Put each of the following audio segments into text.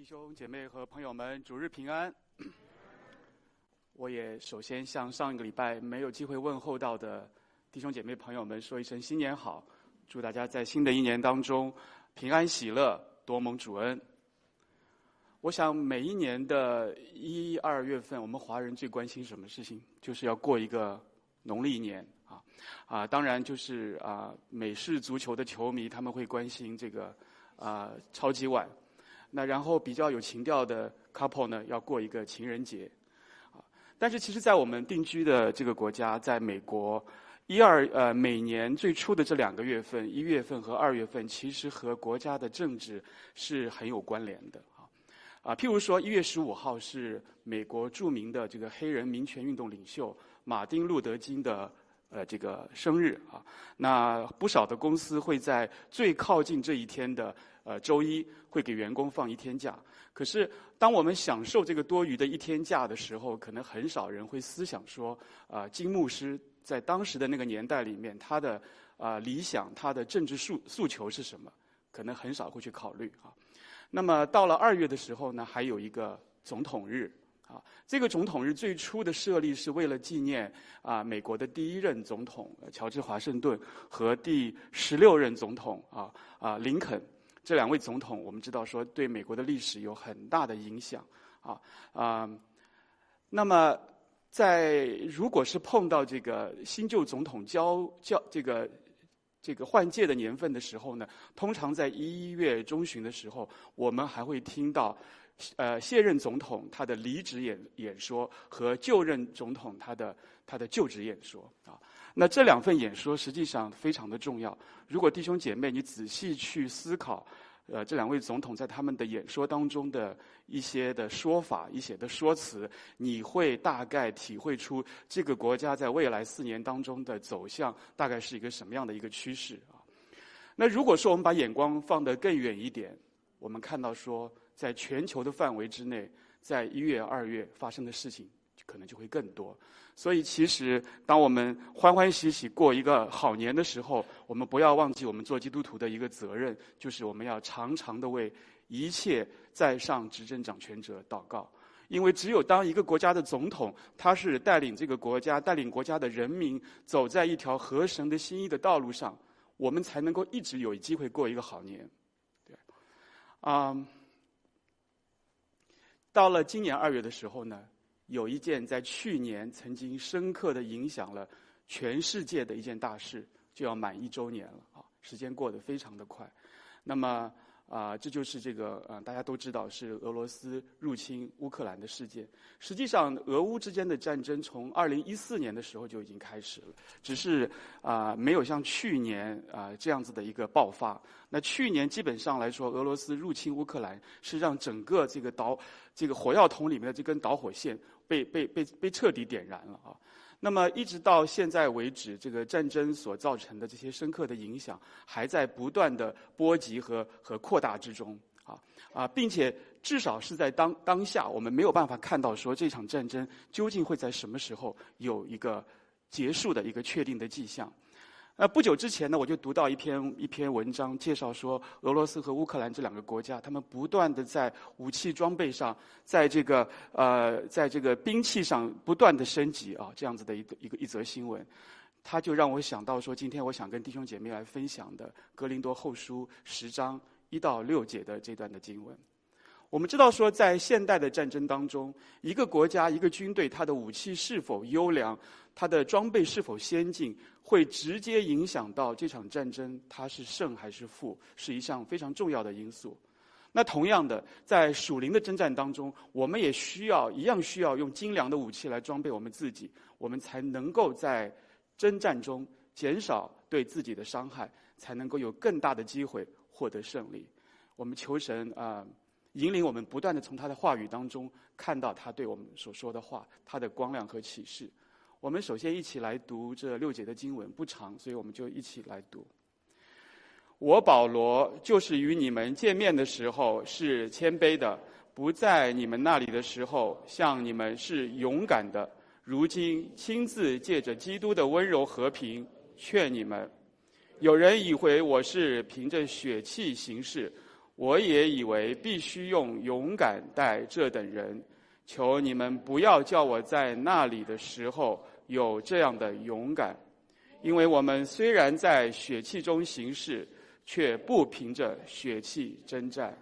弟兄姐妹和朋友们，主日平安。我也首先向上一个礼拜没有机会问候到的弟兄姐妹朋友们说一声新年好，祝大家在新的一年当中平安喜乐，多蒙主恩。我想每一年的一二月份，我们华人最关心什么事情？就是要过一个农历年啊啊！当然就是啊，美式足球的球迷他们会关心这个啊超级碗。那然后比较有情调的 couple 呢，要过一个情人节，啊，但是其实，在我们定居的这个国家，在美国，一二呃每年最初的这两个月份，一月份和二月份，其实和国家的政治是很有关联的啊，啊，譬如说一月十五号是美国著名的这个黑人民权运动领袖马丁路德金的呃这个生日啊，那不少的公司会在最靠近这一天的。呃，周一会给员工放一天假。可是，当我们享受这个多余的一天假的时候，可能很少人会思想说，啊、呃，金牧师在当时的那个年代里面，他的啊、呃、理想，他的政治诉诉求是什么？可能很少会去考虑啊。那么到了二月的时候呢，还有一个总统日啊。这个总统日最初的设立是为了纪念啊、美国的第一任总统乔治华盛顿和第十六任总统啊啊、林肯。这两位总统，我们知道说对美国的历史有很大的影响，啊啊，那么在如果是碰到这个新旧总统交交这个这个换届的年份的时候呢，通常在一月中旬的时候，我们还会听到呃现任总统他的离职演演说和就任总统他的他的就职演说啊。那这两份演说实际上非常的重要。如果弟兄姐妹你仔细去思考，呃，这两位总统在他们的演说当中的一些的说法、一些的说辞，你会大概体会出这个国家在未来四年当中的走向大概是一个什么样的一个趋势啊。那如果说我们把眼光放得更远一点，我们看到说，在全球的范围之内，在一月、二月发生的事情。可能就会更多，所以其实当我们欢欢喜喜过一个好年的时候，我们不要忘记我们做基督徒的一个责任，就是我们要常常的为一切在上执政掌权者祷告，因为只有当一个国家的总统，他是带领这个国家、带领国家的人民走在一条合神的心意的道路上，我们才能够一直有机会过一个好年。对，啊、到了今年二月的时候呢，有一件在去年曾经深刻的影响了全世界的一件大事，就要满一周年了啊！时间过得非常的快。那么啊，这就是这个啊，大家都知道是俄罗斯入侵乌克兰的事件。实际上，俄乌之间的战争从二零一四年的时候就已经开始了，只是啊没有像去年啊这样子的一个爆发。那去年基本上来说，俄罗斯入侵乌克兰是让整个这个导这个火药桶里面的这根导火线。被被被被彻底点燃了啊！那么一直到现在为止，这个战争所造成的这些深刻的影响，还在不断的波及和和扩大之中啊啊，并且至少是在当当下，我们没有办法看到说这场战争究竟会在什么时候有一个结束的一个确定的迹象。那不久之前呢，我就读到一篇一篇文章，介绍说俄罗斯和乌克兰这两个国家，他们不断的在武器装备上，在这个呃，在这个兵器上不断的升级啊，这样子的一个一个一则新闻，他就让我想到说，今天我想跟弟兄姐妹来分享的《格林多后书》十章一到六节的这段的经文。我们知道说，在现代的战争当中，一个国家、一个军队，它的武器是否优良，它的装备是否先进，会直接影响到这场战争它是胜还是负，是一项非常重要的因素。那同样的，在属灵的征战当中，我们也需要一样需要用精良的武器来装备我们自己，我们才能够在征战中减少对自己的伤害，才能够有更大的机会获得胜利。我们求神啊。引领我们不断地从他的话语当中看到他对我们所说的话，他的光亮和启示。我们首先一起来读这六节的经文，不长，所以我们就一起来读。我保罗就是与你们见面的时候是谦卑的，不在你们那里的时候向你们是勇敢的。如今亲自借着基督的温柔和平劝你们。有人以为我是凭着血气行事。我也以为必须用勇敢待这等人。求你们不要叫我在那里的时候有这样的勇敢，因为我们虽然在血气中行事，却不凭着血气征战。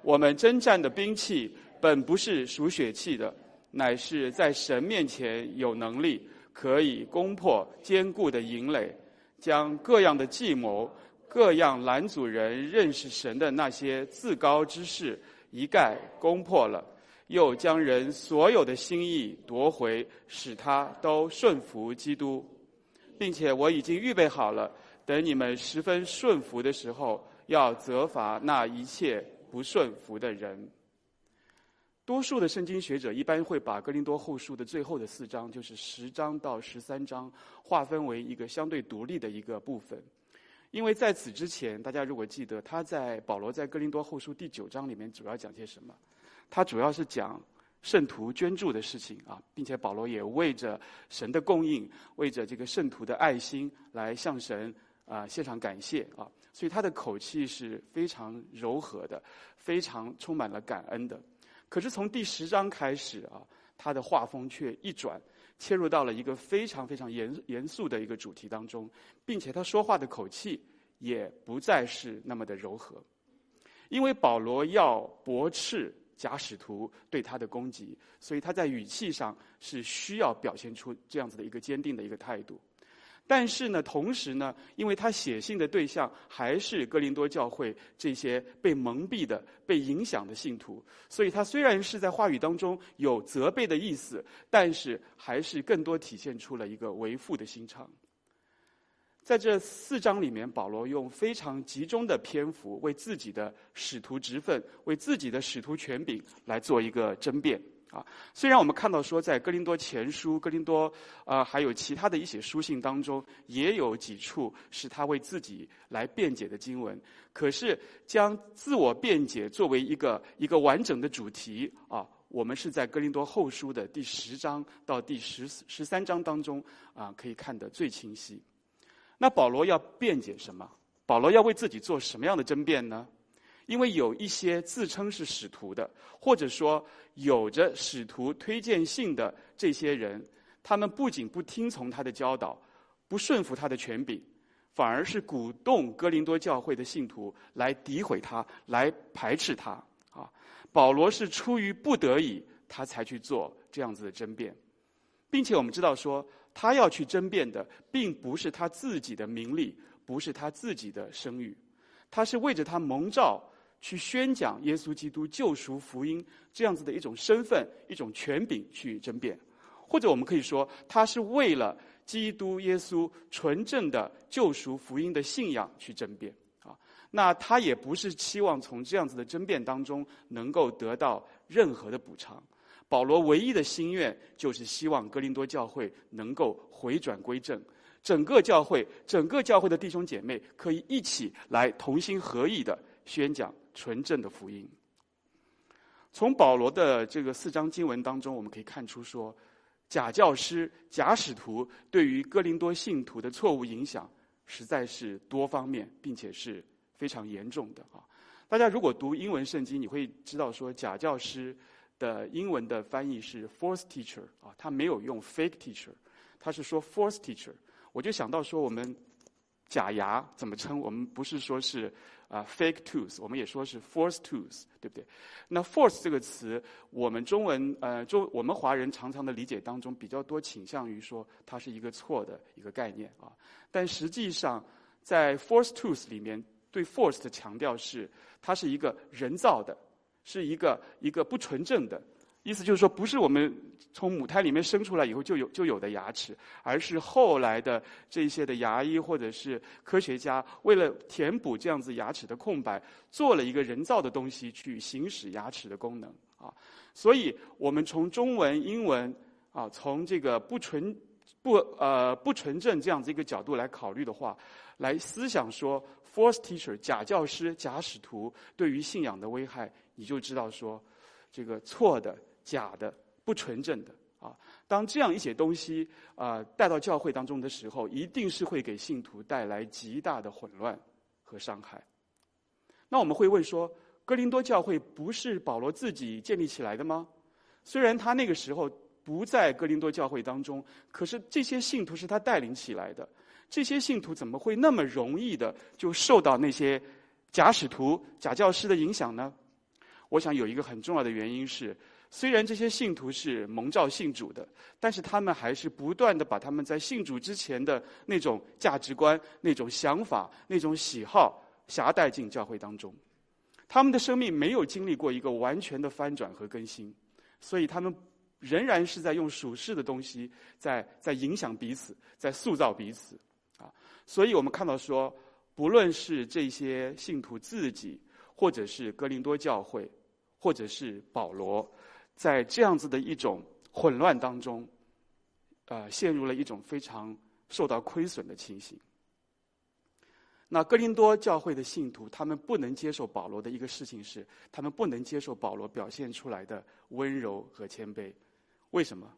我们征战的兵器本不是属血气的，乃是在神面前有能力，可以攻破坚固的营垒，将各样的计谋。各样拦阻人认识神的那些自高之事，一概攻破了，又将人所有的心意夺回，使他都顺服基督，并且我已经预备好了，等你们十分顺服的时候，要责罚那一切不顺服的人。多数的圣经学者一般会把哥林多后书的最后的四章，就是十章到十三章，划分为一个相对独立的一个部分。因为在此之前，大家如果记得，他在保罗在哥林多后书第九章里面主要讲些什么？他主要是讲圣徒捐助的事情啊，并且保罗也为着神的供应，为着这个圣徒的爱心来向神啊献上感谢啊，所以他的口气是非常柔和的，非常充满了感恩的。可是从第十章开始啊，他的画风却一转。切入到了一个非常非常严严肃的一个主题当中，并且他说话的口气也不再是那么的柔和，因为保罗要驳斥假使徒对他的攻击，所以他在语气上是需要表现出这样子的一个坚定的一个态度。但是呢，同时呢，因为他写信的对象还是哥林多教会这些被蒙蔽的、被影响的信徒，所以他虽然是在话语当中有责备的意思，但是还是更多体现出了一个为父的心肠。在这四章里面，保罗用非常集中的篇幅为自己的使徒职分、为自己的使徒权柄来做一个争辩。啊，虽然我们看到说，在哥林多前书、哥林多啊、呃，还有其他的一些书信当中，也有几处是他为自己来辩解的经文，可是将自我辩解作为一个一个完整的主题啊，我们是在哥林多后书的第十章到第十十三章当中啊，可以看得最清晰。那保罗要辩解什么？保罗要为自己做什么样的争辩呢？因为有一些自称是使徒的，或者说有着使徒推荐信的这些人，他们不仅不听从他的教导，不顺服他的权柄，反而是鼓动哥林多教会的信徒来诋毁他，来排斥他。啊，保罗是出于不得已，他才去做这样子的争辩，并且我们知道说，他要去争辩的，并不是他自己的名利，不是他自己的声誉，他是为着他蒙召。去宣讲耶稣基督救赎福音这样子的一种身份、一种权柄去争辩，或者我们可以说，他是为了基督耶稣纯正的救赎福音的信仰去争辩啊。那他也不是期望从这样子的争辩当中能够得到任何的补偿。保罗唯一的心愿就是希望哥林多教会能够回转归正，整个教会、整个教会的弟兄姐妹可以一起来同心合意的宣讲。纯正的福音。从保罗的这个四章经文当中，我们可以看出说，假教师、假使徒对于哥林多信徒的错误影响，实在是多方面，并且是非常严重的啊！大家如果读英文圣经，你会知道说，假教师的英文的翻译是 false teacher 啊，他没有用 fake teacher，他是说 false teacher。我就想到说，我们假牙怎么称？我们不是说是。啊，fake tooth，我们也说是 false tooth，对不对？那 false 这个词，我们中文呃中我们华人常常的理解当中比较多倾向于说它是一个错的一个概念啊。但实际上，在 false tooth 里面，对 false 的强调是它是一个人造的，是一个一个不纯正的。意思就是说，不是我们从母胎里面生出来以后就有就有的牙齿，而是后来的这些的牙医或者是科学家为了填补这样子牙齿的空白，做了一个人造的东西去行使牙齿的功能啊。所以，我们从中文、英文啊，从这个不纯不呃不纯正这样子一个角度来考虑的话，来思想说 false teacher 假教师、假使徒对于信仰的危害，你就知道说这个错的。假的、不纯正的啊！当这样一些东西啊带到教会当中的时候，一定是会给信徒带来极大的混乱和伤害。那我们会问说，哥林多教会不是保罗自己建立起来的吗？虽然他那个时候不在哥林多教会当中，可是这些信徒是他带领起来的。这些信徒怎么会那么容易的就受到那些假使徒、假教师的影响呢？我想有一个很重要的原因是，虽然这些信徒是蒙召信主的，但是他们还是不断的把他们在信主之前的那种价值观、那种想法、那种喜好挟带进教会当中。他们的生命没有经历过一个完全的翻转和更新，所以他们仍然是在用属世的东西在在影响彼此，在塑造彼此。啊所以我们看到说，不论是这些信徒自己，或者是哥林多教会，或者是保罗，在这样子的一种混乱当中，呃，陷入了一种非常受到亏损的情形。那哥林多教会的信徒，他们不能接受保罗的一个事情是，他们不能接受保罗表现出来的温柔和谦卑。为什么？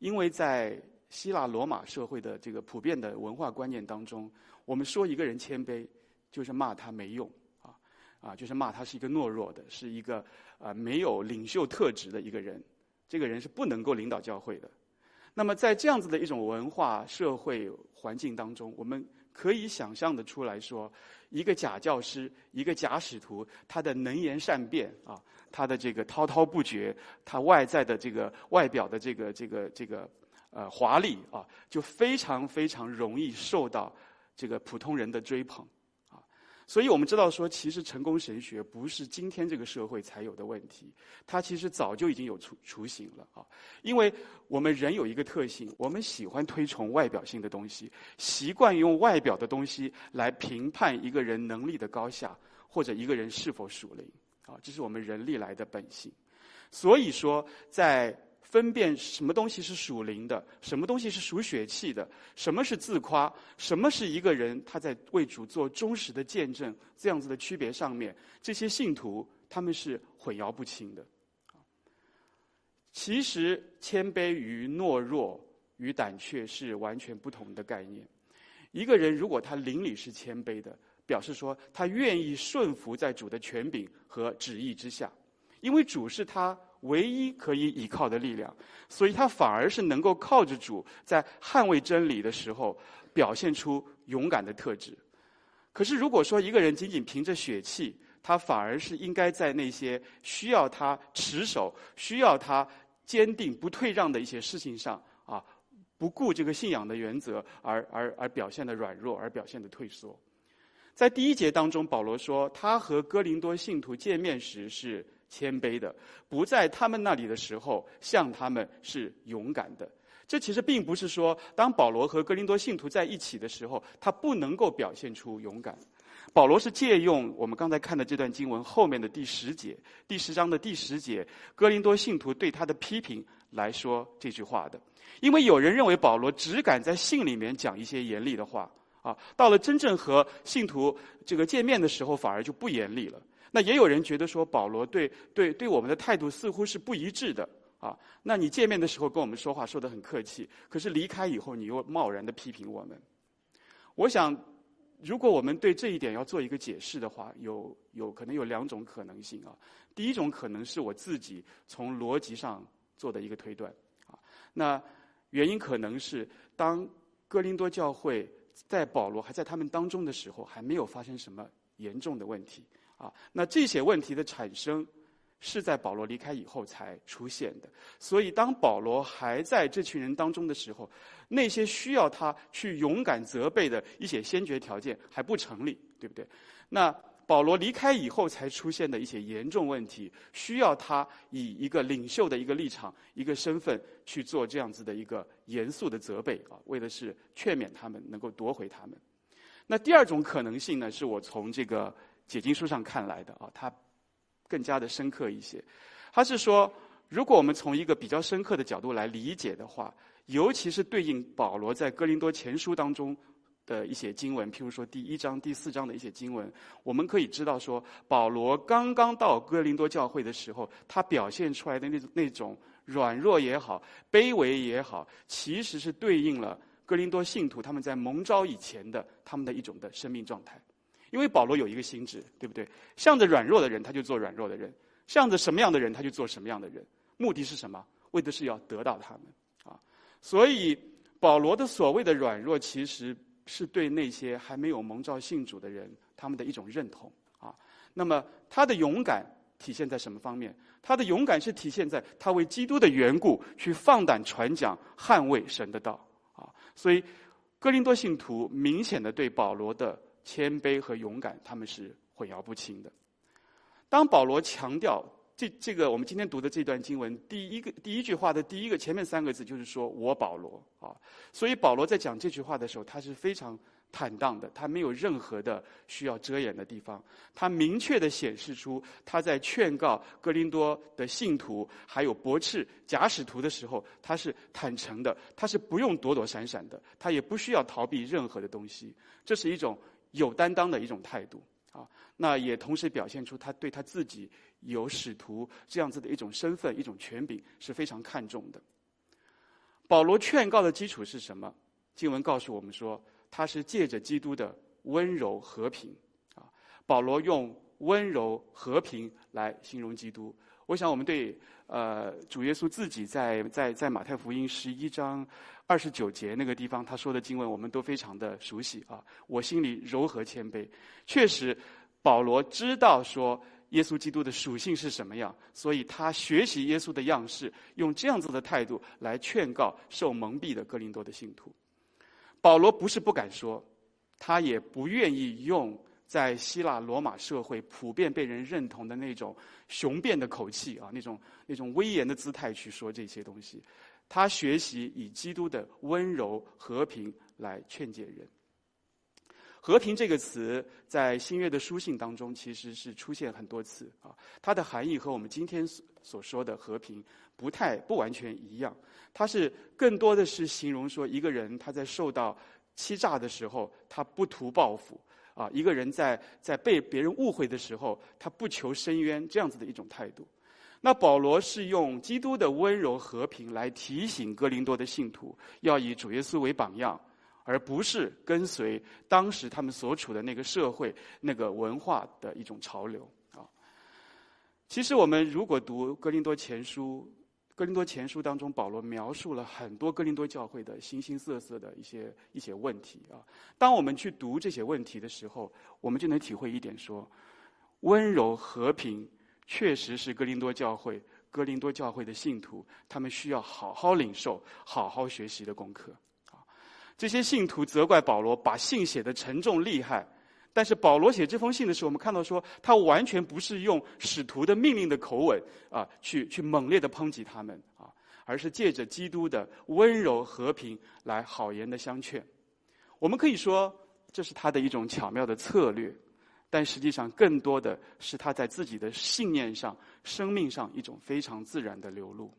因为在希腊罗马社会的这个普遍的文化观念当中，我们说一个人谦卑，就是骂他没用啊，就是骂他是一个懦弱的，是一个、呃、没有领袖特质的一个人。这个人是不能够领导教会的。那么在这样子的一种文化社会环境当中，我们可以想象的出来说，一个假教师，一个假使徒，他的能言善辩啊，他的这个滔滔不绝，他外在的这个外表的这个这个这个。呃，华丽啊，就非常非常容易受到这个普通人的追捧。所以我们知道说，其实成功神学不是今天这个社会才有的问题，它其实早就已经有雏雏形了啊。因为我们人有一个特性，我们喜欢推崇外表性的东西，习惯用外表的东西来评判一个人能力的高下，或者一个人是否属灵啊，这是我们人历来的本性。所以说，在分辨什么东西是属灵的，什么东西是属血气的，什么是自夸，什么是一个人他在为主做忠实的见证，这样子的区别上面，这些信徒他们是混淆不清的。其实谦卑与懦弱与胆怯是完全不同的概念。一个人如果他灵里是谦卑的，表示说他愿意顺服在主的权柄和旨意之下，因为主是他。唯一可以依靠的力量，所以他反而是能够靠着主，在捍卫真理的时候，表现出勇敢的特质。可是，如果说一个人仅仅凭着血气，他反而是应该在那些需要他持守、需要他坚定不退让的一些事情上啊，不顾这个信仰的原则而而而表现的软弱，而表现的退缩。在第一节当中，保罗说，他和哥林多信徒见面时是。谦卑的，不在他们那里的时候，向他们是勇敢的。这其实并不是说，当保罗和哥林多信徒在一起的时候，他不能够表现出勇敢。保罗是借用我们刚才看的这段经文后面的第十节，第十章的第十节，哥林多信徒对他的批评来说这句话的。因为有人认为保罗只敢在信里面讲一些严厉的话，啊，到了真正和信徒这个见面的时候，反而就不严厉了。那也有人觉得说，保罗对对对我们的态度似乎是不一致的啊。那你见面的时候跟我们说话说得很客气，可是离开以后你又贸然的批评我们。我想，如果我们对这一点要做一个解释的话，有有可能有两种可能性啊。第一种可能是我自己从逻辑上做的一个推断啊。那原因可能是当哥林多教会在保罗还在他们当中的时候，还没有发生什么严重的问题。啊，那这些问题的产生是在保罗离开以后才出现的。所以，当保罗还在这群人当中的时候，那些需要他去勇敢责备的一些先决条件还不成立，对不对？那保罗离开以后才出现的一些严重问题，需要他以一个领袖的一个立场、一个身份去做这样子的一个严肃的责备啊，为的是劝勉他们能够夺回他们。那第二种可能性呢，是我从这个。解经书上看来的啊，它更加的深刻一些。他是说，如果我们从一个比较深刻的角度来理解的话，尤其是对应保罗在哥林多前书当中的一些经文，譬如说第一章、第四章的一些经文，我们可以知道说，保罗刚刚到哥林多教会的时候，他表现出来的那种那种软弱也好、卑微也好，其实是对应了哥林多信徒他们在蒙召以前的他们的一种的生命状态。因为保罗有一个心志，对不对？向着软弱的人，他就做软弱的人；向着什么样的人，他就做什么样的人。目的是什么？为的是要得到他们啊。所以保罗的所谓的软弱，其实是对那些还没有蒙召信主的人，他们的一种认同啊。那么他的勇敢体现在什么方面？他的勇敢是体现在他为基督的缘故去放胆传讲、捍卫神的道啊。所以哥林多信徒明显的对保罗的谦卑和勇敢，他们是混淆不清的。当保罗强调这这个我们今天读的这段经文，第一个第一句话的第一个前面三个字就是说我保罗啊，所以保罗在讲这句话的时候，他是非常坦荡的，他没有任何的需要遮掩的地方，他明确的显示出他在劝告哥林多的信徒还有驳斥假使徒的时候，他是坦诚的，他是不用躲躲闪闪的，他也不需要逃避任何的东西，这是一种。有担当的一种态度。啊，那也同时表现出他对他自己有使徒这样子的一种身份、一种权柄是非常看重的。保罗劝告的基础是什么？经文告诉我们说，他是借着基督的温柔和平啊。保罗用温柔和平来形容基督。我想我们对呃主耶稣自己在在在马太福音十一章。二十九节那个地方，他说的经文我们都非常的熟悉啊。我心里柔和谦卑，确实，保罗知道说耶稣基督的属性是什么样，所以他学习耶稣的样式，用这样子的态度来劝告受蒙蔽的哥林多的信徒。保罗不是不敢说，他也不愿意用在希腊罗马社会普遍被人认同的那种雄辩的口气啊，那种那种威严的姿态去说这些东西。他学习以基督的温柔和平来劝诫人。和平这个词在新约的书信当中其实是出现很多次啊，它的含义和我们今天所所说的和平不太不完全一样。它是更多的是形容说一个人他在受到欺诈的时候，他不图报复啊；一个人在在被别人误会的时候，他不求伸冤，这样子的一种态度。那保罗是用基督的温柔和平来提醒哥林多的信徒，要以主耶稣为榜样，而不是跟随当时他们所处的那个社会、那个文化的一种潮流啊。其实我们如果读哥林多前书，哥林多前书当中，保罗描述了很多哥林多教会的形形色色的一些一些问题啊。当我们去读这些问题的时候，我们就能体会一点说，温柔和平。确实是哥林多教会，哥林多教会的信徒，他们需要好好领受、好好学习的功课。啊，这些信徒责怪保罗把信写得沉重厉害，但是保罗写这封信的时候，我们看到说他完全不是用使徒的命令的口吻啊，去去猛烈的抨击他们啊，而是借着基督的温柔和平来好言的相劝。我们可以说，这是他的一种巧妙的策略。但实际上，更多的是他在自己的信念上、生命上一种非常自然的流露。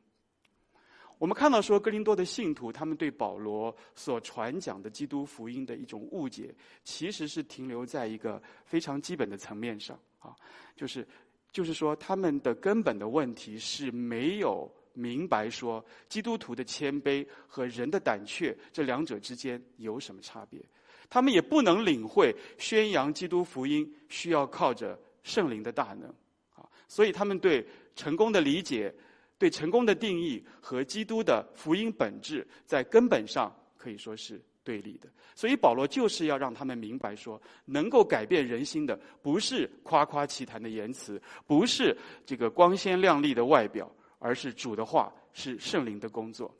我们看到说，哥林多的信徒他们对保罗所传讲的基督福音的一种误解，其实是停留在一个非常基本的层面上啊，就是就是说，他们的根本的问题是没有明白说，基督徒的谦卑和人的胆怯这两者之间有什么差别。他们也不能领会宣扬基督福音需要靠着圣灵的大能，啊，所以他们对成功的理解、对成功的定义和基督的福音本质，在根本上可以说是对立的。所以保罗就是要让他们明白说，能够改变人心的不是夸夸其谈的言辞，不是这个光鲜亮丽的外表，而是主的话，是圣灵的工作。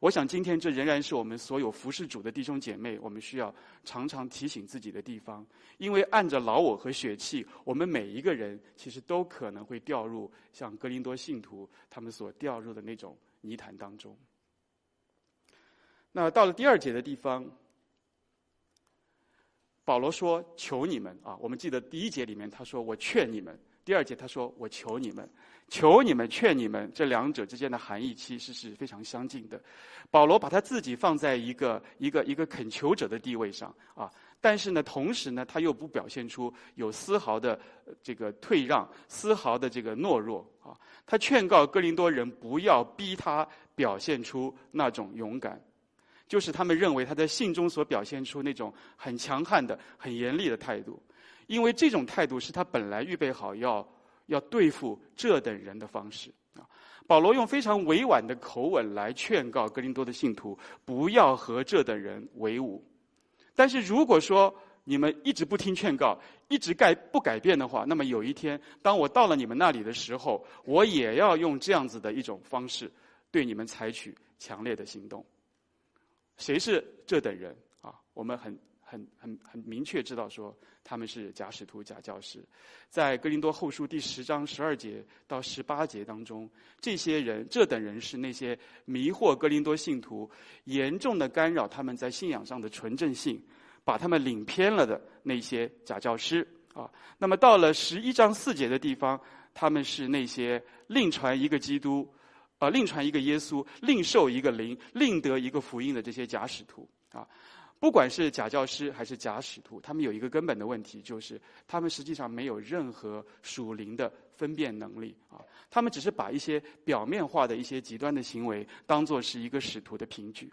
我想，今天这仍然是我们所有服侍主的弟兄姐妹，我们需要常常提醒自己的地方。因为按着老我和血气，我们每一个人其实都可能会掉入像格林多信徒他们所掉入的那种泥潭当中。那到了第二节的地方，保罗说：“求你们啊！”我们记得第一节里面他说：“我劝你们。”第二节他说：“我求你们。”求你们，劝你们，这两者之间的含义其实是非常相近的。保罗把他自己放在一个一个一个恳求者的地位上啊，但是呢，同时呢，他又不表现出有丝毫的这个退让，丝毫的这个懦弱啊。他劝告哥林多人不要逼他表现出那种勇敢，就是他们认为他在信中所表现出那种很强悍的、很严厉的态度。因为这种态度是他本来预备好要要对付这等人的方式啊。保罗用非常委婉的口吻来劝告哥林多的信徒，不要和这等人为伍。但是如果说你们一直不听劝告，一直改不改变的话，那么有一天，当我到了你们那里的时候，我也要用这样子的一种方式对你们采取强烈的行动。谁是这等人啊？我们很很很很明确知道说他们是假使徒、假教师。在哥林多后书第十章十二节到十八节当中，这些人这等人是那些迷惑哥林多信徒、严重的干扰他们在信仰上的纯正性。把他们领偏了的那些假教师啊，那么到了十一章四节的地方，他们是那些另传一个基督，啊，另传一个耶稣，另受一个灵，另得一个福音的这些假使徒啊。不管是假教师还是假使徒，他们有一个根本的问题，就是他们实际上没有任何属灵的分辨能力啊。他们只是把一些表面化的一些极端的行为当作是一个使徒的凭据。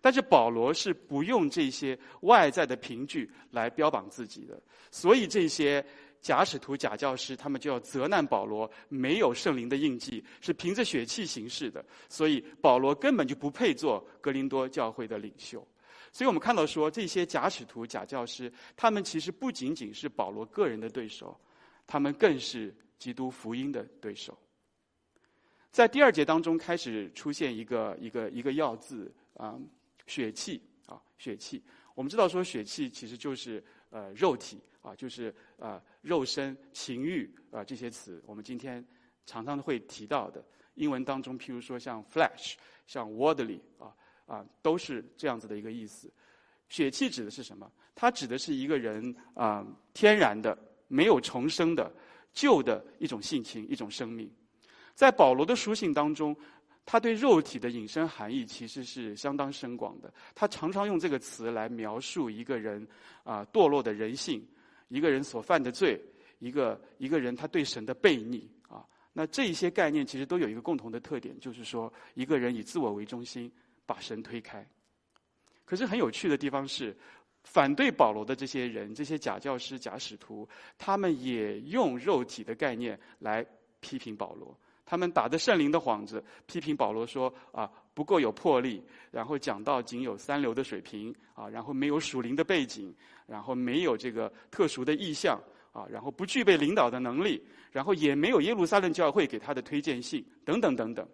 但是保罗是不用这些外在的凭据来标榜自己的，所以这些假使徒、假教师，他们就要责难保罗没有圣灵的印记，是凭着血气行事的，所以保罗根本就不配做格林多教会的领袖。所以我们看到说，这些假使徒、假教师，他们其实不仅仅是保罗个人的对手，他们更是基督福音的对手。在第二节当中开始出现一个一个一个要字啊。血气啊，血气。我们知道说血气其实就是呃肉体啊，就是呃肉身、情欲啊这些词，我们今天常常会提到的。英文当中，譬如说像 flesh、像 worldly 啊啊，都是这样子的一个意思。血气指的是什么？它指的是一个人啊天然的、没有重生的旧的一种性情、一种生命。在保罗的书信当中。他对肉体的引申含义其实是相当深广的。他常常用这个词来描述一个人啊堕落的人性，一个人所犯的罪，一个一个人他对神的悖逆啊。那这一些概念其实都有一个共同的特点，就是说一个人以自我为中心，把神推开。可是很有趣的地方是，反对保罗的这些人，这些假教师、假使徒，他们也用肉体的概念来批评保罗。他们打着圣灵的幌子，批评保罗说：“啊，不够有魄力，然后讲到仅有三流的水平，啊，然后没有属灵的背景，然后没有这个特殊的意向，啊，然后不具备领导的能力，然后也没有耶路撒冷教会给他的推荐信，等等等等。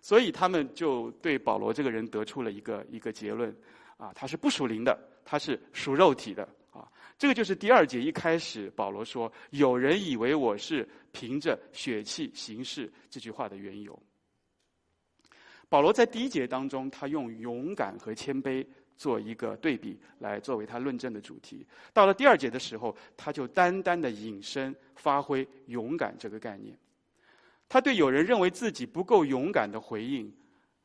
所以他们就对保罗这个人得出了一个一个结论：啊，他是不属灵的，他是属肉体的。”这个就是第二节一开始保罗说：“有人以为我是凭着血气行事”这句话的缘由。保罗在第一节当中，他用勇敢和谦卑做一个对比，来作为他论证的主题。到了第二节的时候，他就单单的引申发挥勇敢这个概念。他对有人认为自己不够勇敢的回应，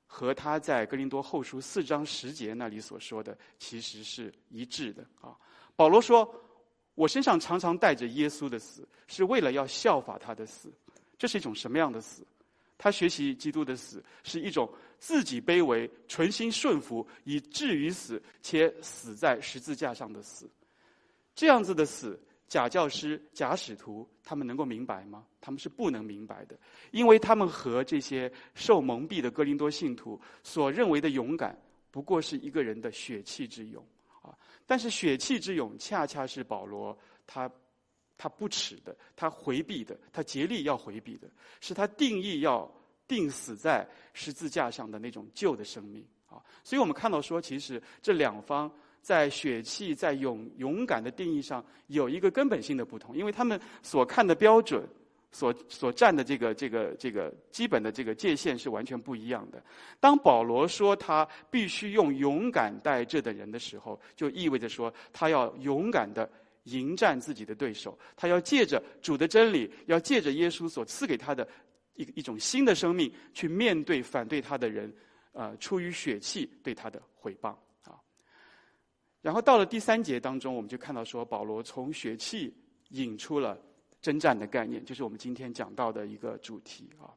和他在哥林多后书四章十节那里所说的其实是一致的啊。保罗说：“我身上常常带着耶稣的死，是为了要效法他的死。这是一种什么样的死？他学习基督的死，是一种自己卑微、存心顺服，以至于死，且死在十字架上的死。这样子的死，假教师、假使徒，他们能够明白吗？他们是不能明白的，因为他们和这些受蒙蔽的哥林多信徒所认为的勇敢，不过是一个人的血气之勇。”但是血气之勇，恰恰是保罗他他不耻的，他回避的，他竭力要回避的，是他定义要定死在十字架上的那种旧的生命啊。所以我们看到说，其实这两方在血气、在勇勇敢的定义上有一个根本性的不同，因为他们所看的标准。所所站的这个这个这个基本的这个界限是完全不一样的。当保罗说他必须用勇敢待这等人的时候，就意味着说他要勇敢的迎战自己的对手，他要借着主的真理，要借着耶稣所赐给他的一一种新的生命，去面对反对他的人，呃，出于血气对他的毁谤啊。然后到了第三节当中，我们就看到说保罗从血气引出了。征战的概念，就是我们今天讲到的一个主题啊。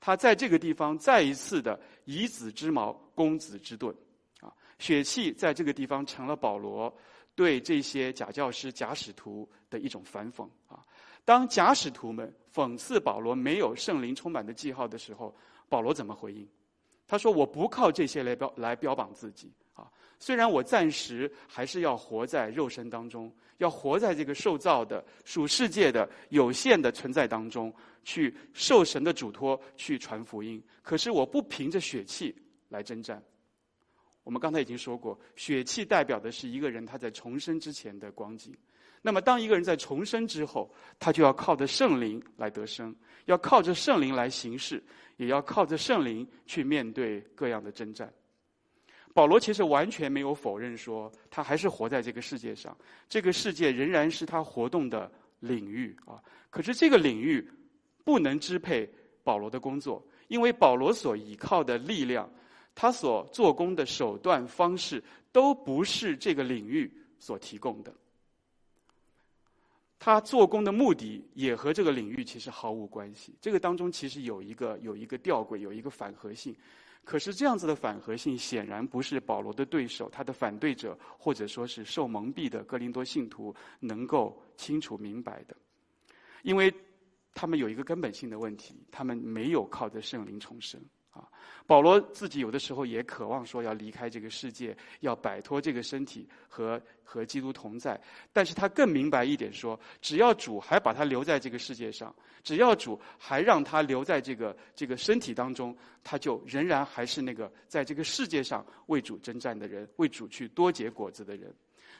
他在这个地方再一次的以子之矛攻子之盾啊，血气在这个地方成了保罗对这些假教师、假使徒的一种反讽啊。当假使徒们讽刺保罗没有圣灵充满的记号的时候，保罗怎么回应？他说：“我不靠这些来标来标榜自己啊，虽然我暂时还是要活在肉身当中，要活在这个受造的属世界的有限的存在当中，去受神的嘱托去传福音。可是我不凭着血气来征战。”我们刚才已经说过，血气代表的是一个人他在重生之前的光景。那么，当一个人在重生之后，他就要靠着圣灵来得生，要靠着圣灵来行事，也要靠着圣灵去面对各样的征战。保罗其实完全没有否认说，他还是活在这个世界上，这个世界仍然是他活动的领域啊。可是这个领域不能支配保罗的工作，因为保罗所依靠的力量。他所做工的手段方式都不是这个领域所提供的，他做工的目的也和这个领域其实毫无关系。这个当中其实有一个有一个吊诡，有一个反合性。可是这样子的反合性显然不是保罗的对手，他的反对者或者说是受蒙蔽的哥林多信徒能够清楚明白的，因为他们有一个根本性的问题，他们没有靠着圣灵重生。啊，保罗自己有的时候也渴望说要离开这个世界，要摆脱这个身体和和基督同在。但是他更明白一点说，只要主还把他留在这个世界上，只要主还让他留在这个这个身体当中，他就仍然还是那个在这个世界上为主征战的人，为主去多结果子的人。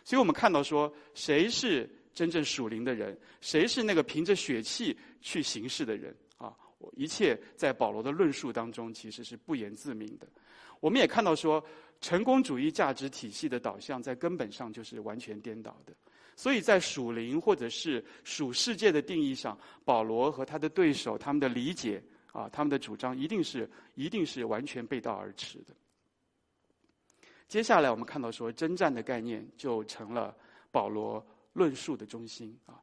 所以我们看到说，谁是真正属灵的人？谁是那个凭着血气去行事的人？一切在保罗的论述当中，其实是不言自明的。我们也看到说，成功主义价值体系的导向在根本上就是完全颠倒的。所以在属灵或者是属世界的定义上，保罗和他的对手他们的理解啊，他们的主张一定是一定是完全背道而驰的。接下来我们看到说，征战的概念就成了保罗论述的中心啊。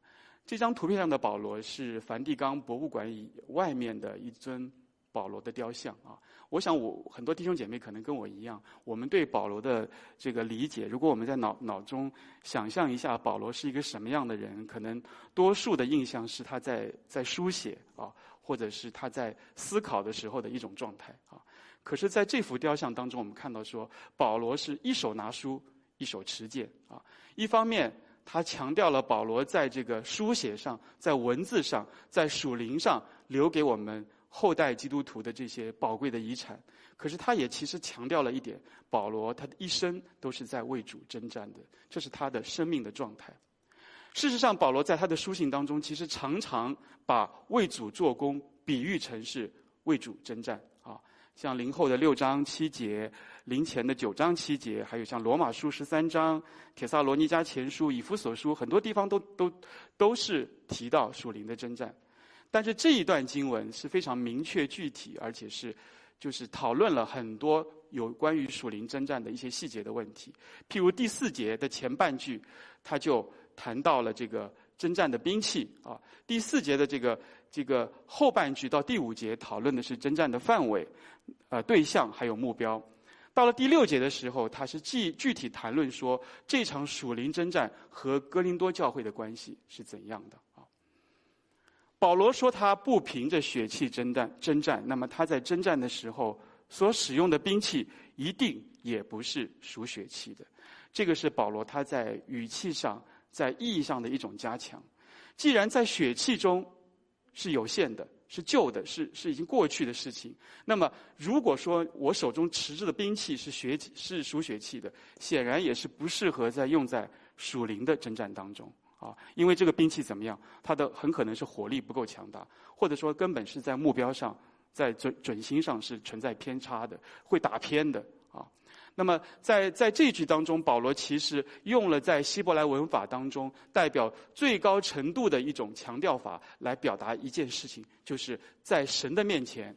这张图片上的保罗是梵蒂冈博物馆以外面的一尊保罗的雕像啊。我想我很多弟兄姐妹可能跟我一样，我们对保罗的这个理解，如果我们在脑脑中想象一下保罗是一个什么样的人，可能多数的印象是他在在书写啊，或者是他在思考的时候的一种状态啊。可是，在这幅雕像当中，我们看到说，保罗是一手拿书，一手持剑啊，一方面。他强调了保罗在这个书写上、在文字上、在属灵上留给我们后代基督徒的这些宝贵的遗产。可是，他也其实强调了一点：保罗他的一生都是在为主征战的，这是他的生命的状态。事实上，保罗在他的书信当中，其实常常把为主做工比喻成是为主征战，像林后的六章七节。林前的九章七节，还有像罗马书十三章、帖撒罗尼迦前书、以弗所书，很多地方都都都是提到属灵的征战。但是这一段经文是非常明确具体，而且是就是讨论了很多有关于属灵征战的一些细节的问题。譬如第四节的前半句，他就谈到了这个征战的兵器啊；第四节的这个这个后半句到第五节讨论的是征战的范围、呃对象还有目标。到了第六节的时候，他是具具体谈论说这场属灵征战和哥林多教会的关系是怎样的啊？保罗说他不凭着血气征战征战，那么他在征战的时候所使用的兵器一定也不是属血气的。这个是保罗他在语气上、在意义上的一种加强。既然在血气中是有限的。是旧的，是是已经过去的事情。那么，如果说我手中持着的兵器是血，是属血气的，显然也是不适合在用在属灵的征战当中啊。因为这个兵器怎么样，它的很可能是火力不够强大，或者说根本是在目标上，在准准心上是存在偏差的，会打偏的啊。那么在，在这句当中，保罗其实用了在希伯来文法当中代表最高程度的一种强调法，来表达一件事情，就是在神的面前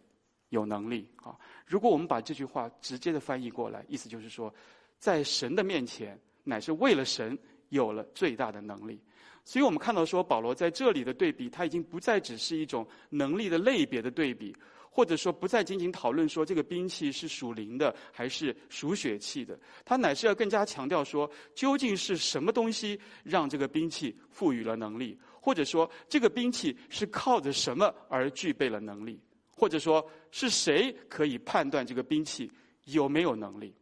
有能力啊。如果我们把这句话直接的翻译过来，意思就是说，在神的面前，乃是为了神有了最大的能力。所以我们看到说，保罗在这里的对比，他已经不再只是一种能力的类别的对比。或者说不再仅仅讨论说这个兵器是属灵的还是属血气的，他乃是要更加强调说，究竟是什么东西让这个兵器赋予了能力，或者说这个兵器是靠着什么而具备了能力，或者说是谁可以判断这个兵器有没有能力？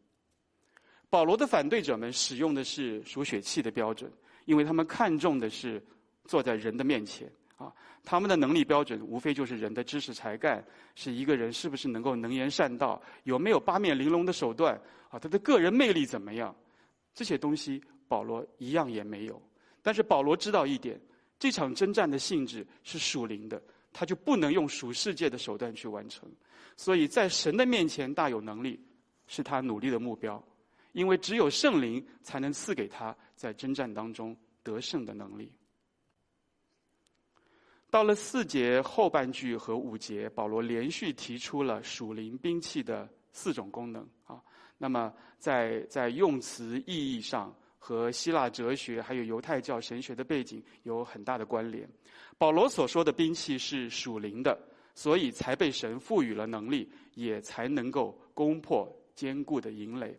保罗的反对者们使用的是属血气的标准，因为他们看重的是坐在人的面前。啊，他们的能力标准无非就是人的知识才干，是一个人是不是能够能言善道，有没有八面玲珑的手段，啊，他的个人魅力怎么样？这些东西保罗一样也没有。但是保罗知道一点，这场征战的性质是属灵的，他就不能用属世界的手段去完成。所以在神的面前大有能力，是他努力的目标，因为只有圣灵才能赐给他在征战当中得胜的能力。到了四节后半句和五节，保罗连续提出了属灵兵器的四种功能啊。那么在在用词意义上和希腊哲学还有犹太教神学的背景有很大的关联。保罗所说的兵器是属灵的，所以才被神赋予了能力，也才能够攻破坚固的营垒。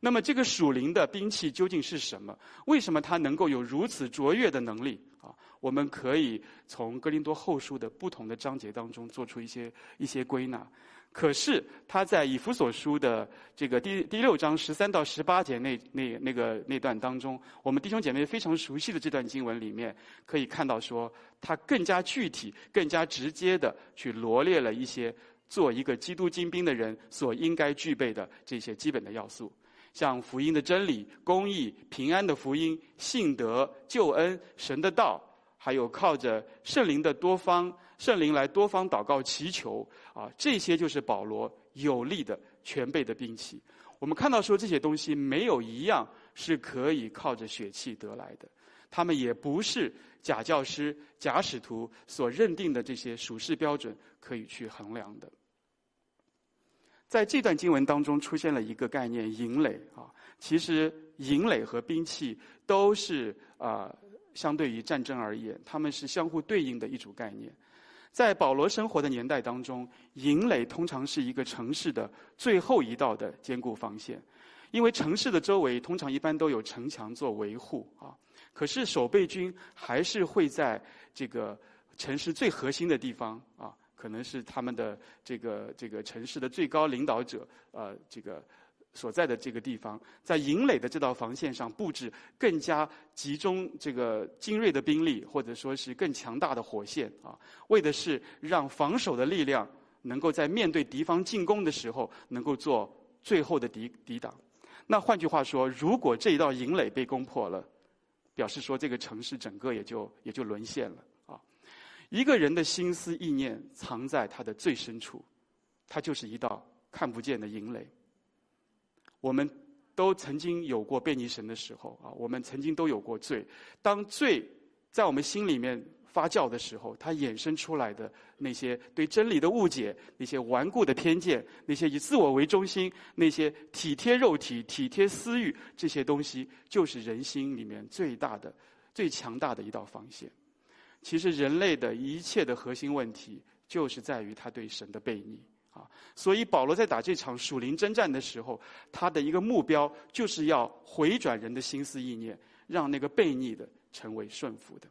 那么这个属灵的兵器究竟是什么？为什么它能够有如此卓越的能力？啊，我们可以从哥林多后书的不同的章节当中做出一些一些归纳。可是他在以弗所书的这个第第六章十三到十八节那那那个那段当中，我们弟兄姐妹非常熟悉的这段经文里面，可以看到说，他更加具体、更加直接的去罗列了一些做一个基督精兵的人所应该具备的这些基本的要素。像福音的真理、公义、平安的福音、信德、救恩、神的道，还有靠着圣灵的多方圣灵来多方祷告祈求啊，这些就是保罗有力的全备的兵器。我们看到说这些东西没有一样是可以靠着血气得来的，他们也不是假教师、假使徒所认定的这些属世标准可以去衡量的。在这段经文当中出现了一个概念“营垒”啊，其实营垒和兵器都是啊，相对于战争而言，他们是相互对应的一组概念。在保罗生活的年代当中，营垒通常是一个城市的最后一道的坚固防线，因为城市的周围通常一般都有城墙做维护啊。可是守备军还是会在这个城市最核心的地方啊。可能是他们的这个这个城市的最高领导者，呃，这个所在的这个地方，在营垒的这道防线上布置更加集中这个精锐的兵力，或者说是更强大的火线啊，为的是让防守的力量能够在面对敌方进攻的时候，能够做最后的抵抵挡。那换句话说，如果这一道营垒被攻破了，表示说这个城市整个也就也就沦陷了啊。一个人的心思意念藏在他的最深处，他就是一道看不见的营垒。我们都曾经有过悖逆神的时候啊，我们曾经都有过罪。当罪在我们心里面发酵的时候，它衍生出来的那些对真理的误解、那些顽固的偏见、那些以自我为中心、那些体贴肉体、体贴私欲这些东西，就是人心里面最大的、最强大的一道防线。其实人类的一切的核心问题，就是在于他对神的悖逆啊。所以保罗在打这场属灵征战的时候，他的一个目标就是要回转人的心思意念，让那个悖逆的成为顺服的。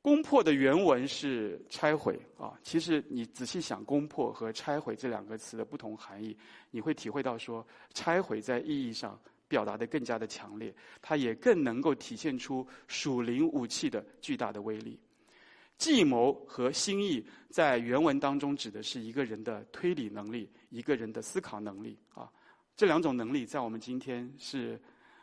攻破的原文是拆毁啊。其实你仔细想，攻破和拆毁这两个词的不同含义，你会体会到说，拆毁在意义上。表达的更加的强烈，它也更能够体现出属灵武器的巨大的威力。计谋和心意在原文当中指的是一个人的推理能力，一个人的思考能力啊。这两种能力在我们今天是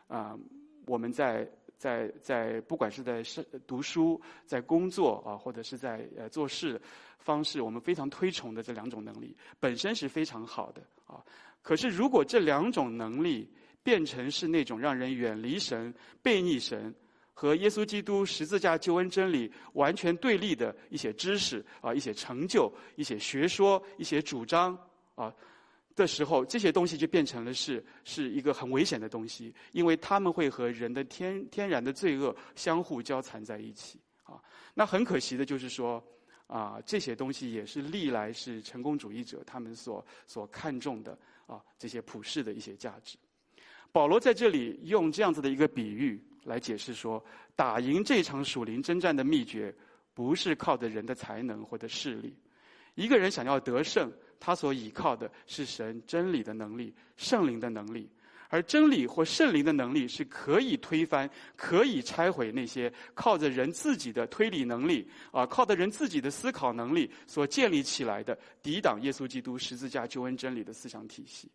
啊，我们在在在不管是在是读书、在工作啊，或者是在呃做事方式，我们非常推崇的这两种能力本身是非常好的啊。可是如果这两种能力，变成是那种让人远离神、背逆神和耶稣基督十字架救恩真理完全对立的一些知识啊、一些成就、一些学说、一些主张啊的时候，这些东西就变成了是是一个很危险的东西，因为他们会和人的天天然的罪恶相互交缠在一起啊。那很可惜的就是说啊，这些东西也是历来是成功主义者他们所所看重的啊，这些普世的一些价值。保罗在这里用这样子的一个比喻来解释说，打赢这场属灵征战的秘诀，不是靠着人的才能或者势力。一个人想要得胜，他所依靠的是神真理的能力、圣灵的能力。而真理或圣灵的能力是可以推翻、可以拆毁那些靠着人自己的推理能力啊，靠着人自己的思考能力所建立起来的抵挡耶稣基督十字架救恩真理的思想体系。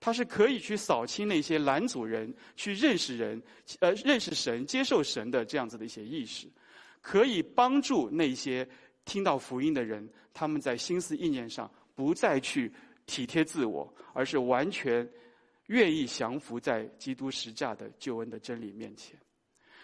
他是可以去扫清那些拦阻人去认识人、呃认识神、接受神的这样子的一些意识，可以帮助那些听到福音的人，他们在心思意念上不再去体贴自我，而是完全。愿意降服在基督十架的救恩的真理面前，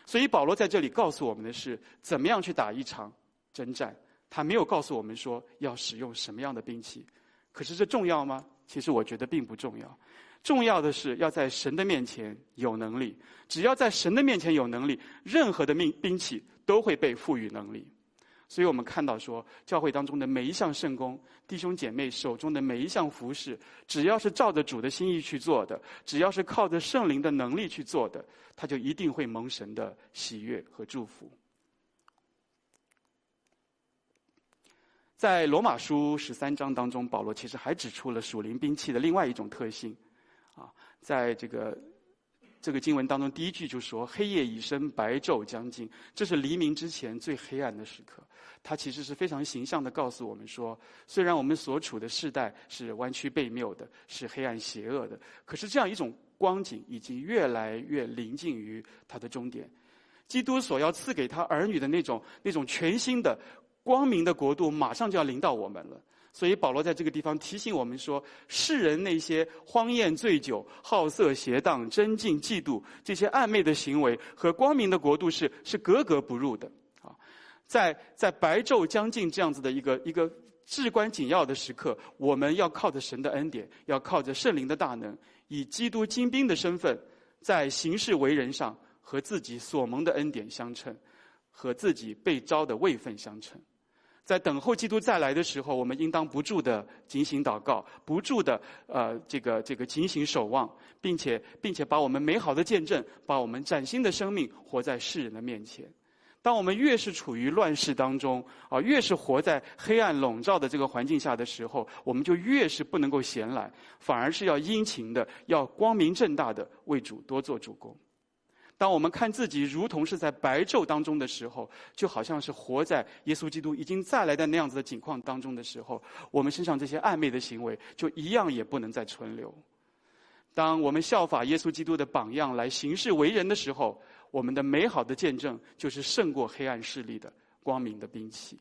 所以保罗在这里告诉我们的是怎么样去打一场征战。他没有告诉我们说要使用什么样的兵器，可是这重要吗？其实我觉得并不重要。重要的是要在神的面前有能力。只要在神的面前有能力，任何的命兵器都会被赋予能力。所以我们看到说，教会当中的每一项圣工，弟兄姐妹手中的每一项服饰，只要是照着主的心意去做的，只要是靠着圣灵的能力去做的，他就一定会蒙神的喜悦和祝福。在罗马书十三章当中，保罗其实还指出了属灵兵器的另外一种特性，啊，在这个。这个经文当中，第一句就说：“黑夜已深，白昼将近。”这是黎明之前最黑暗的时刻。它其实是非常形象地告诉我们说，虽然我们所处的世代是弯曲悖谬的，是黑暗邪恶的，可是这样一种光景已经越来越临近于它的终点。基督所要赐给他儿女的那种那种全新的光明的国度，马上就要临到我们了。所以保罗在这个地方提醒我们说，世人那些荒宴醉酒、好色邪荡、争竞嫉妒这些暧昧的行为，和光明的国度是是格格不入的啊！在在白昼将近这样子的一个一个至关紧要的时刻，我们要靠着神的恩典，要靠着圣灵的大能，以基督精兵的身份，在行事为人上和自己所蒙的恩典相称，和自己被召的位分相称。在等候基督再来的时候，我们应当不住的警醒祷告，不住的呃这个这个警醒守望，并且并且把我们美好的见证，把我们崭新的生命活在世人的面前。当我们越是处于乱世当中啊，越是活在黑暗笼罩的这个环境下的时候，我们就越是不能够闲懒，反而是要殷勤的，要光明正大的为主多做主工。当我们看自己如同是在白昼当中的时候，就好像是活在耶稣基督已经再来的那样子的景况当中的时候，我们身上这些暧昧的行为就一样也不能再存留。当我们效法耶稣基督的榜样来行事为人的时候，我们的美好的见证就是胜过黑暗势力的光明的兵器。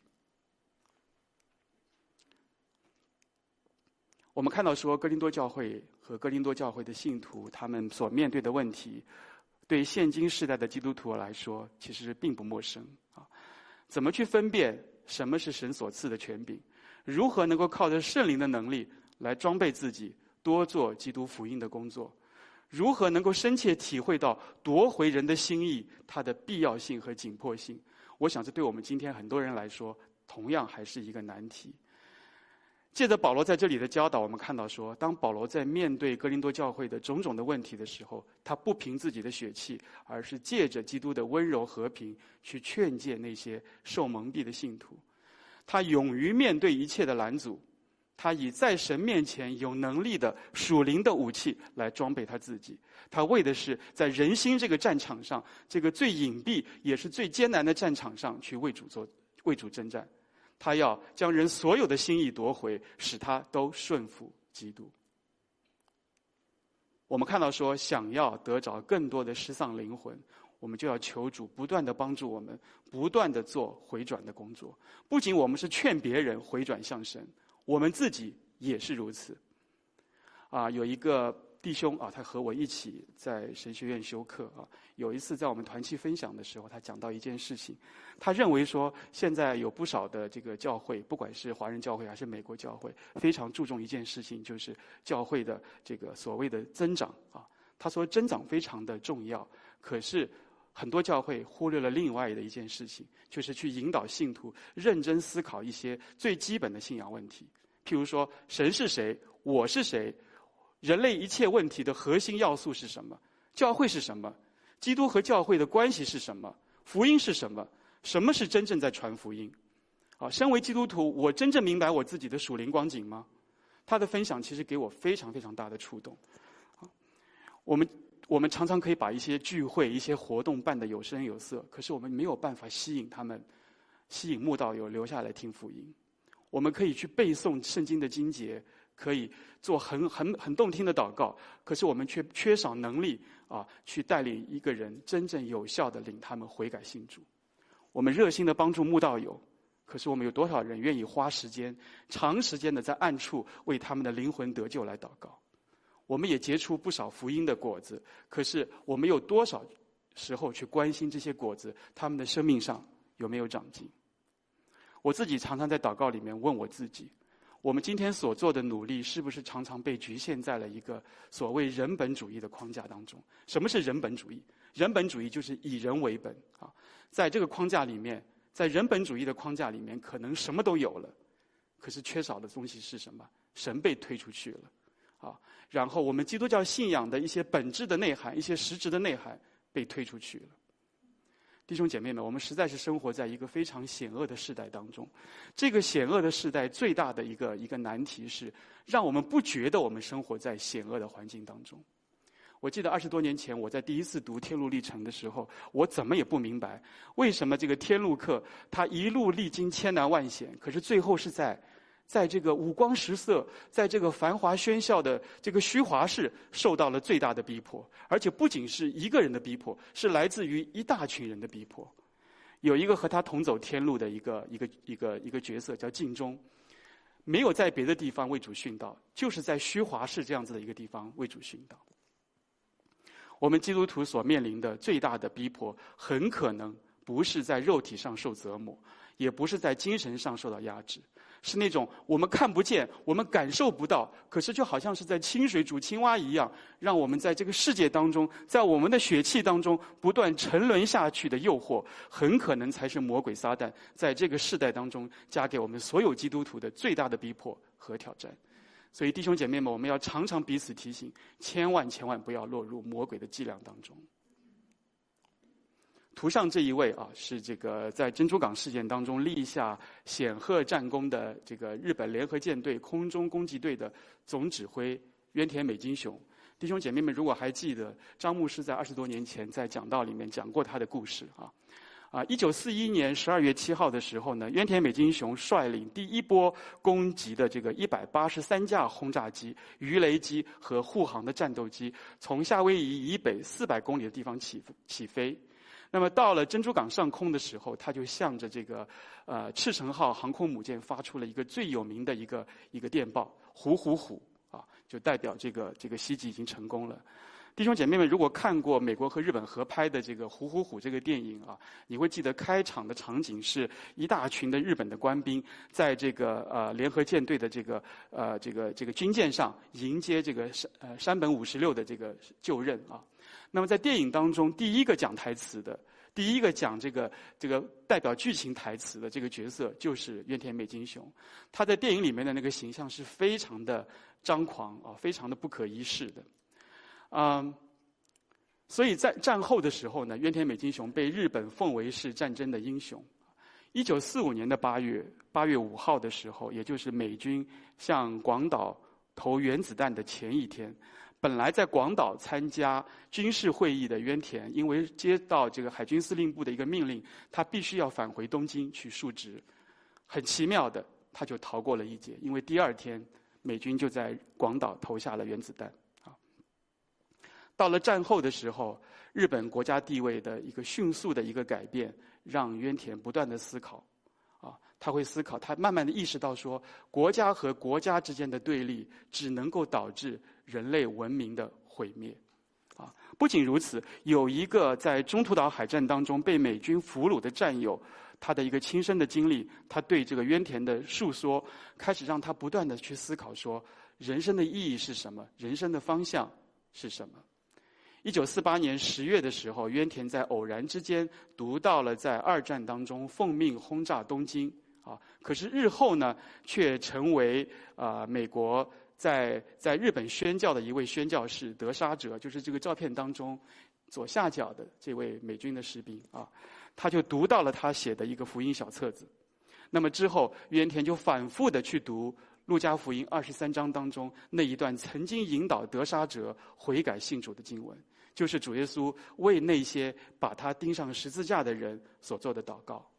我们看到说，哥林多教会和哥林多教会的信徒他们所面对的问题。对现今世代的基督徒来说，其实并不陌生啊。怎么去分辨什么是神所赐的权柄？如何能够靠着圣灵的能力来装备自己，多做基督福音的工作？如何能够深切体会到夺回人的心意，它的必要性和紧迫性？我想，这对我们今天很多人来说，同样还是一个难题。借着保罗在这里的教导，我们看到说，当保罗在面对哥林多教会的种种的问题的时候，他不凭自己的血气，而是借着基督的温柔和平去劝诫那些受蒙蔽的信徒。他勇于面对一切的拦阻，他以在神面前有能力的属灵的武器来装备他自己。他为的是在人心这个战场上，这个最隐蔽也是最艰难的战场上去为主做为主征战。他要将人所有的心意夺回，使他都顺服基督。我们看到说，想要得着更多的失丧灵魂，我们就要求主不断的帮助我们，不断的做回转的工作。不仅我们是劝别人回转向神，我们自己也是如此。啊，有一个。弟兄啊，他和我一起在神学院修课啊。有一次在我们团契分享的时候，他讲到一件事情。他认为说，现在有不少的这个教会，不管是华人教会还是美国教会，非常注重一件事情，就是教会的这个所谓的增长啊。他说增长非常的重要，可是很多教会忽略了另外的一件事情，就是去引导信徒认真思考一些最基本的信仰问题。譬如说，神是谁？我是谁？人类一切问题的核心要素是什么？教会是什么？基督和教会的关系是什么？福音是什么？什么是真正在传福音？啊，身为基督徒，我真正明白我自己的属灵光景吗？他的分享其实给我非常非常大的触动。我们。我们常常可以把一些聚会、一些活动办得有声有色，可是我们没有办法吸引他们，吸引慕道友留下来听福音。我们可以去背诵圣经的经节，可以做很很很动听的祷告，可是我们却缺少能力啊，去带领一个人真正有效的领他们悔改信主。我们热心的帮助慕道友，可是我们有多少人愿意花时间、长时间的在暗处为他们的灵魂得救来祷告？我们也结出不少福音的果子，可是我们有多少时候去关心这些果子，他们的生命上有没有长进？我自己常常在祷告里面问我自己：我们今天所做的努力，是不是常常被局限在了一个所谓人本主义的框架当中？什么是人本主义？人本主义就是以人为本啊！在这个框架里面，在人本主义的框架里面，可能什么都有了，可是缺少的东西是什么？神被推出去了。啊，然后我们基督教信仰的一些本质的内涵、一些实质的内涵被推出去了。弟兄姐妹们，我们实在是生活在一个非常险恶的时代当中。这个险恶的时代最大的一个一个难题是，让我们不觉得我们生活在险恶的环境当中。我记得二十多年前我在第一次读《天路历程》的时候，我怎么也不明白，为什么这个天路客他一路历经千难万险，可是最后是在。在这个五光十色，在这个繁华喧嚣的这个虚华市，受到了最大的逼迫，而且不仅是一个人的逼迫，是来自于一大群人的逼迫。有一个和他同走天路的一个一个一个一个角色叫敬忠，没有在别的地方为主殉道，就是在虚华市这样子的一个地方为主殉道。我们基督徒所面临的最大的逼迫，很可能不是在肉体上受折磨，也不是在精神上受到压制。是那种我们看不见、我们感受不到，可是就好像是在清水煮青蛙一样，让我们在这个世界当中，在我们的血气当中不断沉沦下去的诱惑，很可能才是魔鬼撒旦在这个世代当中加给我们所有基督徒的最大的逼迫和挑战。所以弟兄姐妹们，我们要常常彼此提醒，千万千万不要落入魔鬼的伎俩当中。图上这一位啊，是这个在珍珠港事件当中立下显赫战功的这个日本联合舰队空中攻击队的总指挥渊田美津雄。弟兄姐妹们，如果还记得，张牧师在二十多年前在讲道里面讲过他的故事啊。啊，一九四一年十二月七号的时候呢，渊田美津雄率领第一波攻击的这个一百八十三架轰炸机、鱼雷机和护航的战斗机，从夏威夷以北四百公里的地方起起飞。那么到了珍珠港上空的时候，他就向着这个呃赤城号航空母舰发出了一个最有名的一个一个电报“虎虎虎”啊，就代表这个这个袭击已经成功了。弟兄姐妹们，如果看过美国和日本合拍的这个“虎虎虎”这个电影啊，你会记得开场的场景是一大群的日本的官兵在这个呃联合舰队的这个呃这个这个军舰上迎接这个山呃山本五十六的这个就任啊。那么在电影当中，第一个讲台词的，第一个讲这个这个代表剧情台词的这个角色，就是渊田美津雄。他在电影里面的那个形象是非常的张狂啊，非常的不可一世的。嗯，所以在战后的时候呢，渊田美津雄被日本奉为是战争的英雄。一九四五年的八月八月五号的时候，也就是美军向广岛投原子弹的前一天。本来在广岛参加军事会议的渊田，因为接到这个海军司令部的一个命令，他必须要返回东京去述职。很奇妙的，他就逃过了一劫，因为第二天美军就在广岛投下了原子弹。到了战后的时候，日本国家地位的一个迅速的一个改变，让渊田不断的思考。啊，他会思考，他慢慢的意识到说，国家和国家之间的对立，只能够导致。人类文明的毁灭，啊！不仅如此，有一个在中途岛海战当中被美军俘虏的战友，他的一个亲身的经历，他对这个渊田的述说，开始让他不断的去思考说，人生的意义是什么？人生的方向是什么？一九四八年十月的时候，渊田在偶然之间读到了在二战当中奉命轰炸东京啊，可是日后呢，却成为啊、美国在在日本宣教的一位宣教士德沙哲，就是这个照片当中左下角的这位美军的士兵啊，他就读到了他写的一个福音小册子。那么之后，渊田就反复的去读《路加福音》二十三章当中那一段曾经引导德沙哲悔改信主的经文。就是主耶稣为那些把他钉上十字架的人所做的祷告，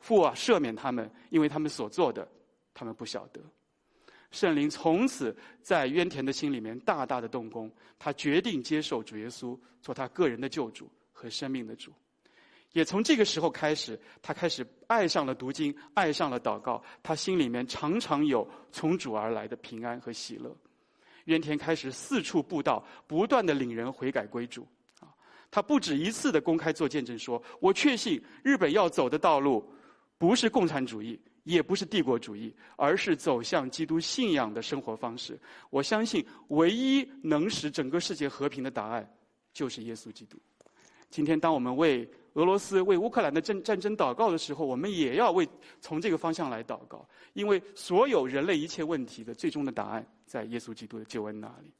父啊，赦免他们，因为他们所做的，他们不晓得。圣灵从此在渊田的心里面大大的动工，他决定接受主耶稣做他个人的救主和生命的主。也从这个时候开始，他开始爱上了读经，爱上了祷告，他心里面常常有从主而来的平安和喜乐。渊田开始四处布道，不断的领人悔改归主。啊，他不止一次的公开做见证说，说我确信日本要走的道路，不是共产主义，也不是帝国主义，而是走向基督信仰的生活方式。我相信，唯一能使整个世界和平的答案，就是耶稣基督。今天，当我们为俄罗斯、为乌克兰的战战争祷告的时候，我们也要为从这个方向来祷告，因为所有人类一切问题的最终的答案，在耶稣基督的救恩那里。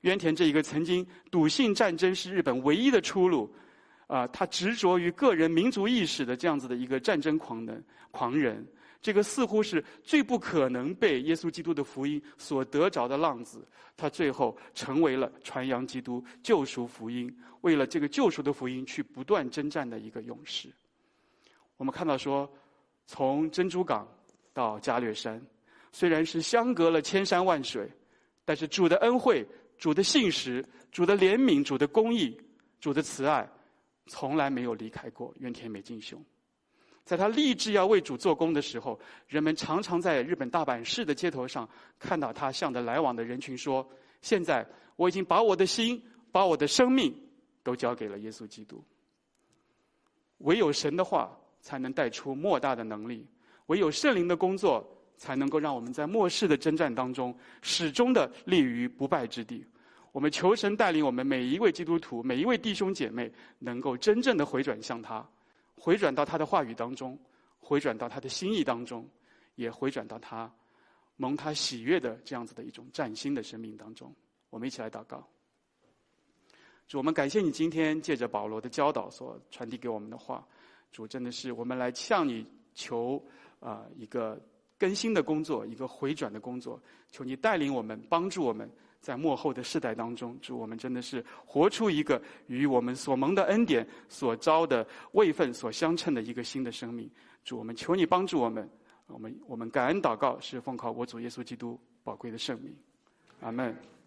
渊田这一个曾经笃信战争是日本唯一的出路，啊，他执着于个人民族意识的这样子的一个战争狂人狂人。这个似乎是最不可能被耶稣基督的福音所得着的浪子，他最后成为了传扬基督救赎福音，为了这个救赎的福音去不断征战的一个勇士。我们看到说，从珍珠港到加略山，虽然是相隔了千山万水，但是主的恩惠、主的信实、主的怜悯、主的公义、主的慈爱，从来没有离开过渊田美津雄。在他立志要为主做工的时候，人们常常在日本大阪市的街头上看到他向着来往的人群说：“现在我已经把我的心、把我的生命都交给了耶稣基督。唯有神的话才能带出莫大的能力，唯有圣灵的工作才能够让我们在末世的征战当中始终的立于不败之地。我们求神带领我们每一位基督徒、每一位弟兄姐妹，能够真正的回转向他。”回转到他的话语当中，回转到他的心意当中，也回转到他蒙他喜悦的这样子的一种崭新的生命当中。我们一起来祷告。主，我们感谢你今天借着保罗的教导所传递给我们的话。主，真的是我们来向你求啊、一个更新的工作，一个回转的工作。求你带领我们，帮助我们。在幕后的世代当中，祝，我们真的是活出一个与我们所蒙的恩典、所招的位份所相称的一个新的生命。祝，我们求你帮助我们，我们我们感恩祷告，是奉靠我主耶稣基督宝贵的圣名。阿门。